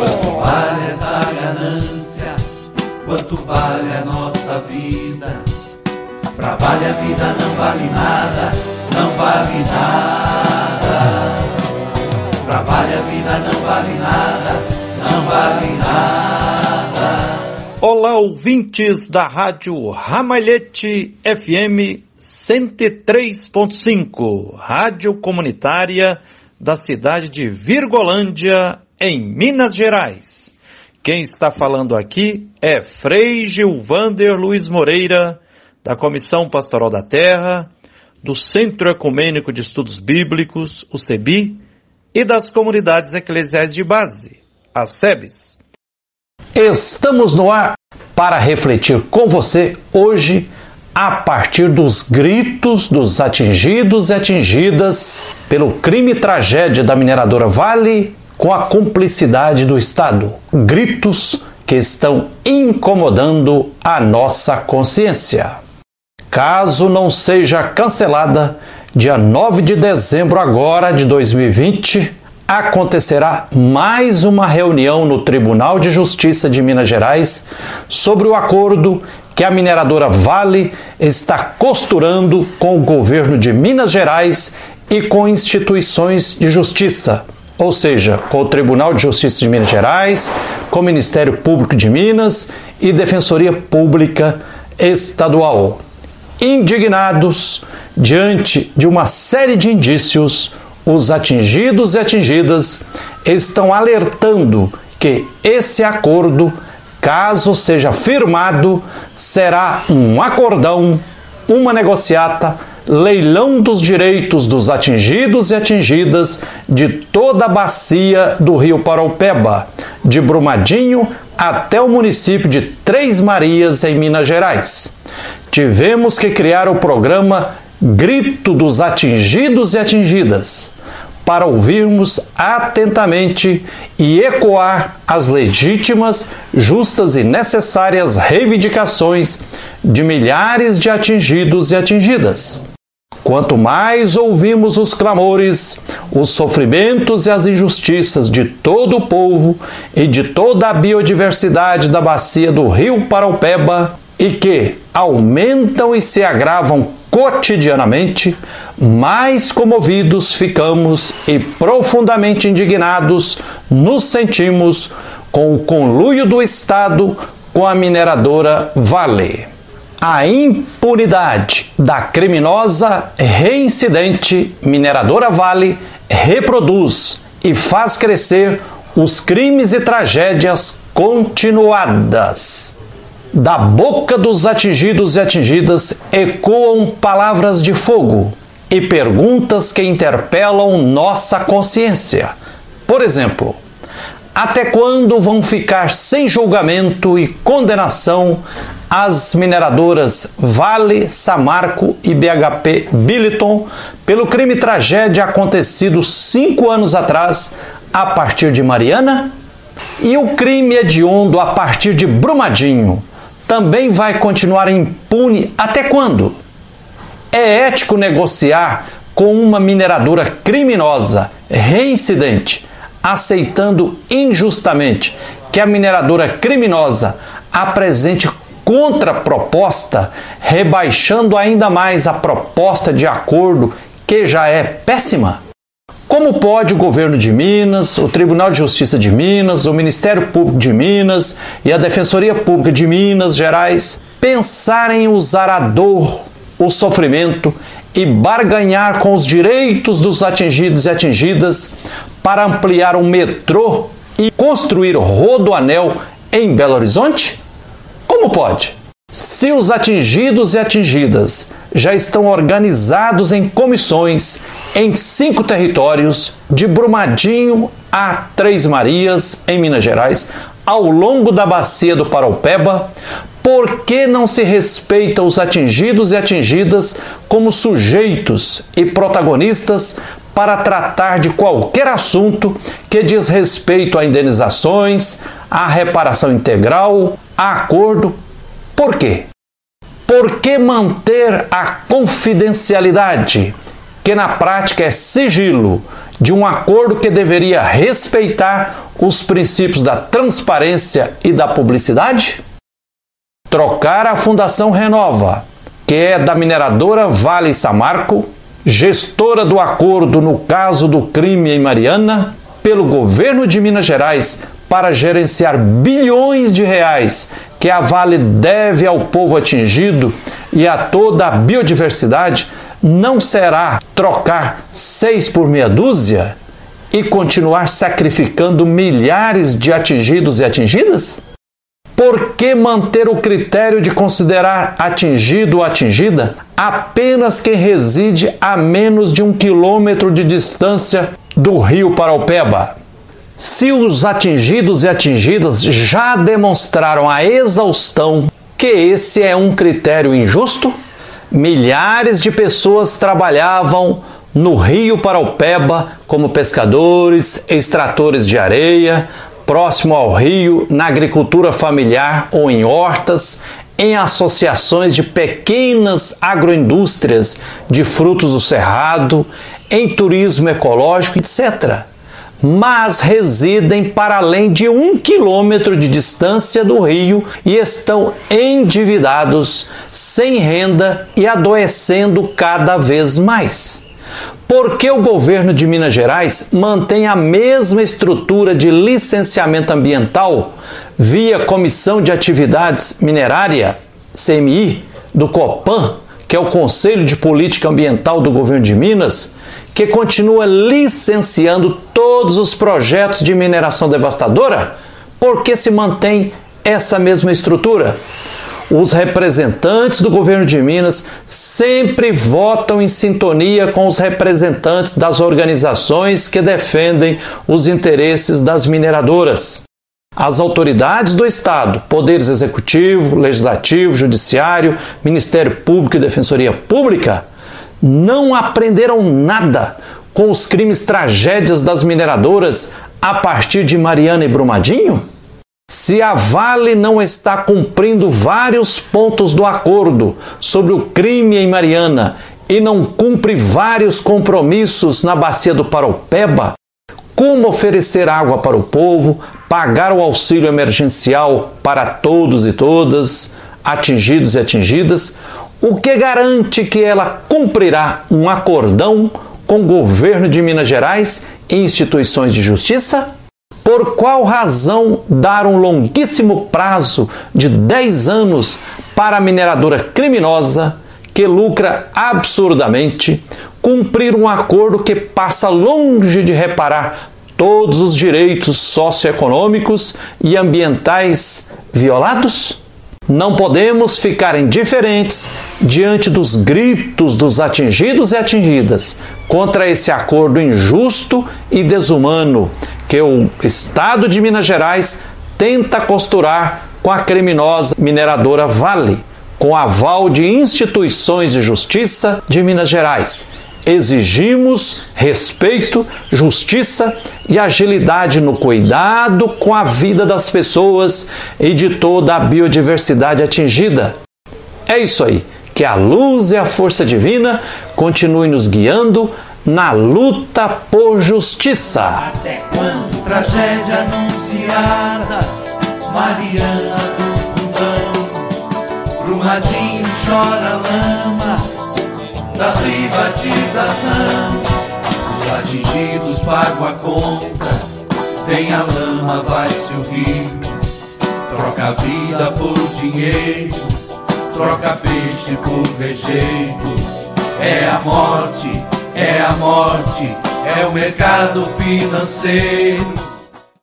Quanto vale essa ganância? Quanto vale a nossa vida? Pra vale a vida não vale nada, não vale nada. Pra vale a vida não vale nada, não vale nada. Olá, ouvintes da Rádio Ramalhete FM 103.5, rádio comunitária da cidade de Virgolândia, em Minas Gerais. Quem está falando aqui é Frei Gilvander Luiz Moreira, da Comissão Pastoral da Terra, do Centro Ecumênico de Estudos Bíblicos, o CEBI, e das comunidades eclesiais de base, as SEBs. Estamos no ar para refletir com você hoje a partir dos gritos dos atingidos e atingidas pelo crime e tragédia da mineradora Vale com a cumplicidade do Estado. Gritos que estão incomodando a nossa consciência. Caso não seja cancelada, dia 9 de dezembro agora de 2020, acontecerá mais uma reunião no Tribunal de Justiça de Minas Gerais sobre o acordo que a mineradora Vale está costurando com o governo de Minas Gerais e com instituições de justiça, ou seja, com o Tribunal de Justiça de Minas Gerais, com o Ministério Público de Minas e Defensoria Pública Estadual. Indignados diante de uma série de indícios, os atingidos e atingidas estão alertando que esse acordo, caso seja firmado, será um acordão, uma negociata, leilão dos direitos dos atingidos e atingidas de toda a bacia do Rio Paraupeba, de Brumadinho até o município de Três Marias, em Minas Gerais. Tivemos que criar o programa Grito dos Atingidos e Atingidas para ouvirmos atentamente e ecoar as legítimas, justas e necessárias reivindicações de milhares de atingidos e atingidas. Quanto mais ouvimos os clamores, os sofrimentos e as injustiças de todo o povo e de toda a biodiversidade da bacia do Rio Paraupeba, e que aumentam e se agravam cotidianamente, mais comovidos ficamos e profundamente indignados nos sentimos com o conluio do Estado com a mineradora Vale. A impunidade da criminosa reincidente mineradora Vale reproduz e faz crescer os crimes e tragédias continuadas. Da boca dos atingidos e atingidas ecoam palavras de fogo e perguntas que interpelam nossa consciência. Por exemplo, até quando vão ficar sem julgamento e condenação as mineradoras Vale, Samarco e BHP Billiton pelo crime tragédia acontecido cinco anos atrás a partir de Mariana? E o crime hediondo a partir de Brumadinho, também vai continuar impune até quando? É ético negociar com uma mineradora criminosa, reincidente, aceitando injustamente que a mineradora criminosa apresente contraproposta, rebaixando ainda mais a proposta de acordo que já é péssima? Como pode o governo de Minas, o Tribunal de Justiça de Minas, o Ministério Público de Minas e a Defensoria Pública de Minas Gerais pensar em usar a dor, o sofrimento e barganhar com os direitos dos atingidos e atingidas para ampliar o metrô e construir rodoanel em Belo Horizonte? Como pode? Se os atingidos e atingidas já estão organizados em comissões em cinco territórios, de Brumadinho a Três Marias, em Minas Gerais, ao longo da bacia do Paraupeba, por que não se respeita os atingidos e atingidas como sujeitos e protagonistas para tratar de qualquer assunto que diz respeito a indenizações, a reparação integral, a acordo? Por quê? Por que manter a confidencialidade? que na prática é sigilo de um acordo que deveria respeitar os princípios da transparência e da publicidade? Trocar a Fundação Renova, que é da mineradora Vale Samarco, gestora do acordo no caso do crime em Mariana, pelo governo de Minas Gerais para gerenciar bilhões de reais que a Vale deve ao povo atingido e a toda a biodiversidade, não será trocar seis por meia dúzia e continuar sacrificando milhares de atingidos e atingidas? Por que manter o critério de considerar atingido ou atingida apenas quem reside a menos de um quilômetro de distância do rio Paraupeba? Se os atingidos e atingidas já demonstraram a exaustão que esse é um critério injusto, milhares de pessoas trabalhavam no rio Paraupeba como pescadores, extratores de areia, próximo ao rio, na agricultura familiar ou em hortas, em associações de pequenas agroindústrias de frutos do cerrado, em turismo ecológico, etc mas residem para além de um quilômetro de distância do rio e estão endividados, sem renda e adoecendo cada vez mais. Por que o governo de Minas Gerais mantém a mesma estrutura de licenciamento ambiental via Comissão de Atividades Minerária, CMI, do COPAN, que é o Conselho de Política Ambiental do governo de Minas, que continua licenciando todos os projetos de mineração devastadora? Por que se mantém essa mesma estrutura? Os representantes do governo de Minas sempre votam em sintonia com os representantes das organizações que defendem os interesses das mineradoras. As autoridades do Estado, poderes executivo, legislativo, judiciário, Ministério Público e Defensoria Pública, não aprenderam nada com os crimes tragédias das mineradoras a partir de Mariana e Brumadinho? Se a Vale não está cumprindo vários pontos do acordo sobre o crime em Mariana e não cumpre vários compromissos na bacia do Paraupeba, como oferecer água para o povo, pagar o auxílio emergencial para todos e todas, atingidos e atingidas, o que garante que ela cumprirá um acordão com o governo de Minas Gerais e instituições de justiça? Por qual razão dar um longuíssimo prazo de 10 anos para a mineradora criminosa que lucra absurdamente cumprir um acordo que passa longe de reparar todos os direitos socioeconômicos e ambientais violados? Não podemos ficar indiferentes diante dos gritos dos atingidos e atingidas contra esse acordo injusto e desumano que o Estado de Minas Gerais tenta costurar com a criminosa mineradora Vale, com aval de instituições de justiça de Minas Gerais exigimos respeito, justiça e agilidade no cuidado com a vida das pessoas e de toda a biodiversidade atingida. É isso aí. Que a luz e a força divina continuem nos guiando na luta por justiça. Até quando tragédia anunciada, Mariana do Fundão, Brumadinho chora lama da privatização. Os atingidos pagam a conta, vem a lama, vai-se o rio. Troca a vida por dinheiro, troca peixe por rejeito. É a morte, é a morte, é o mercado financeiro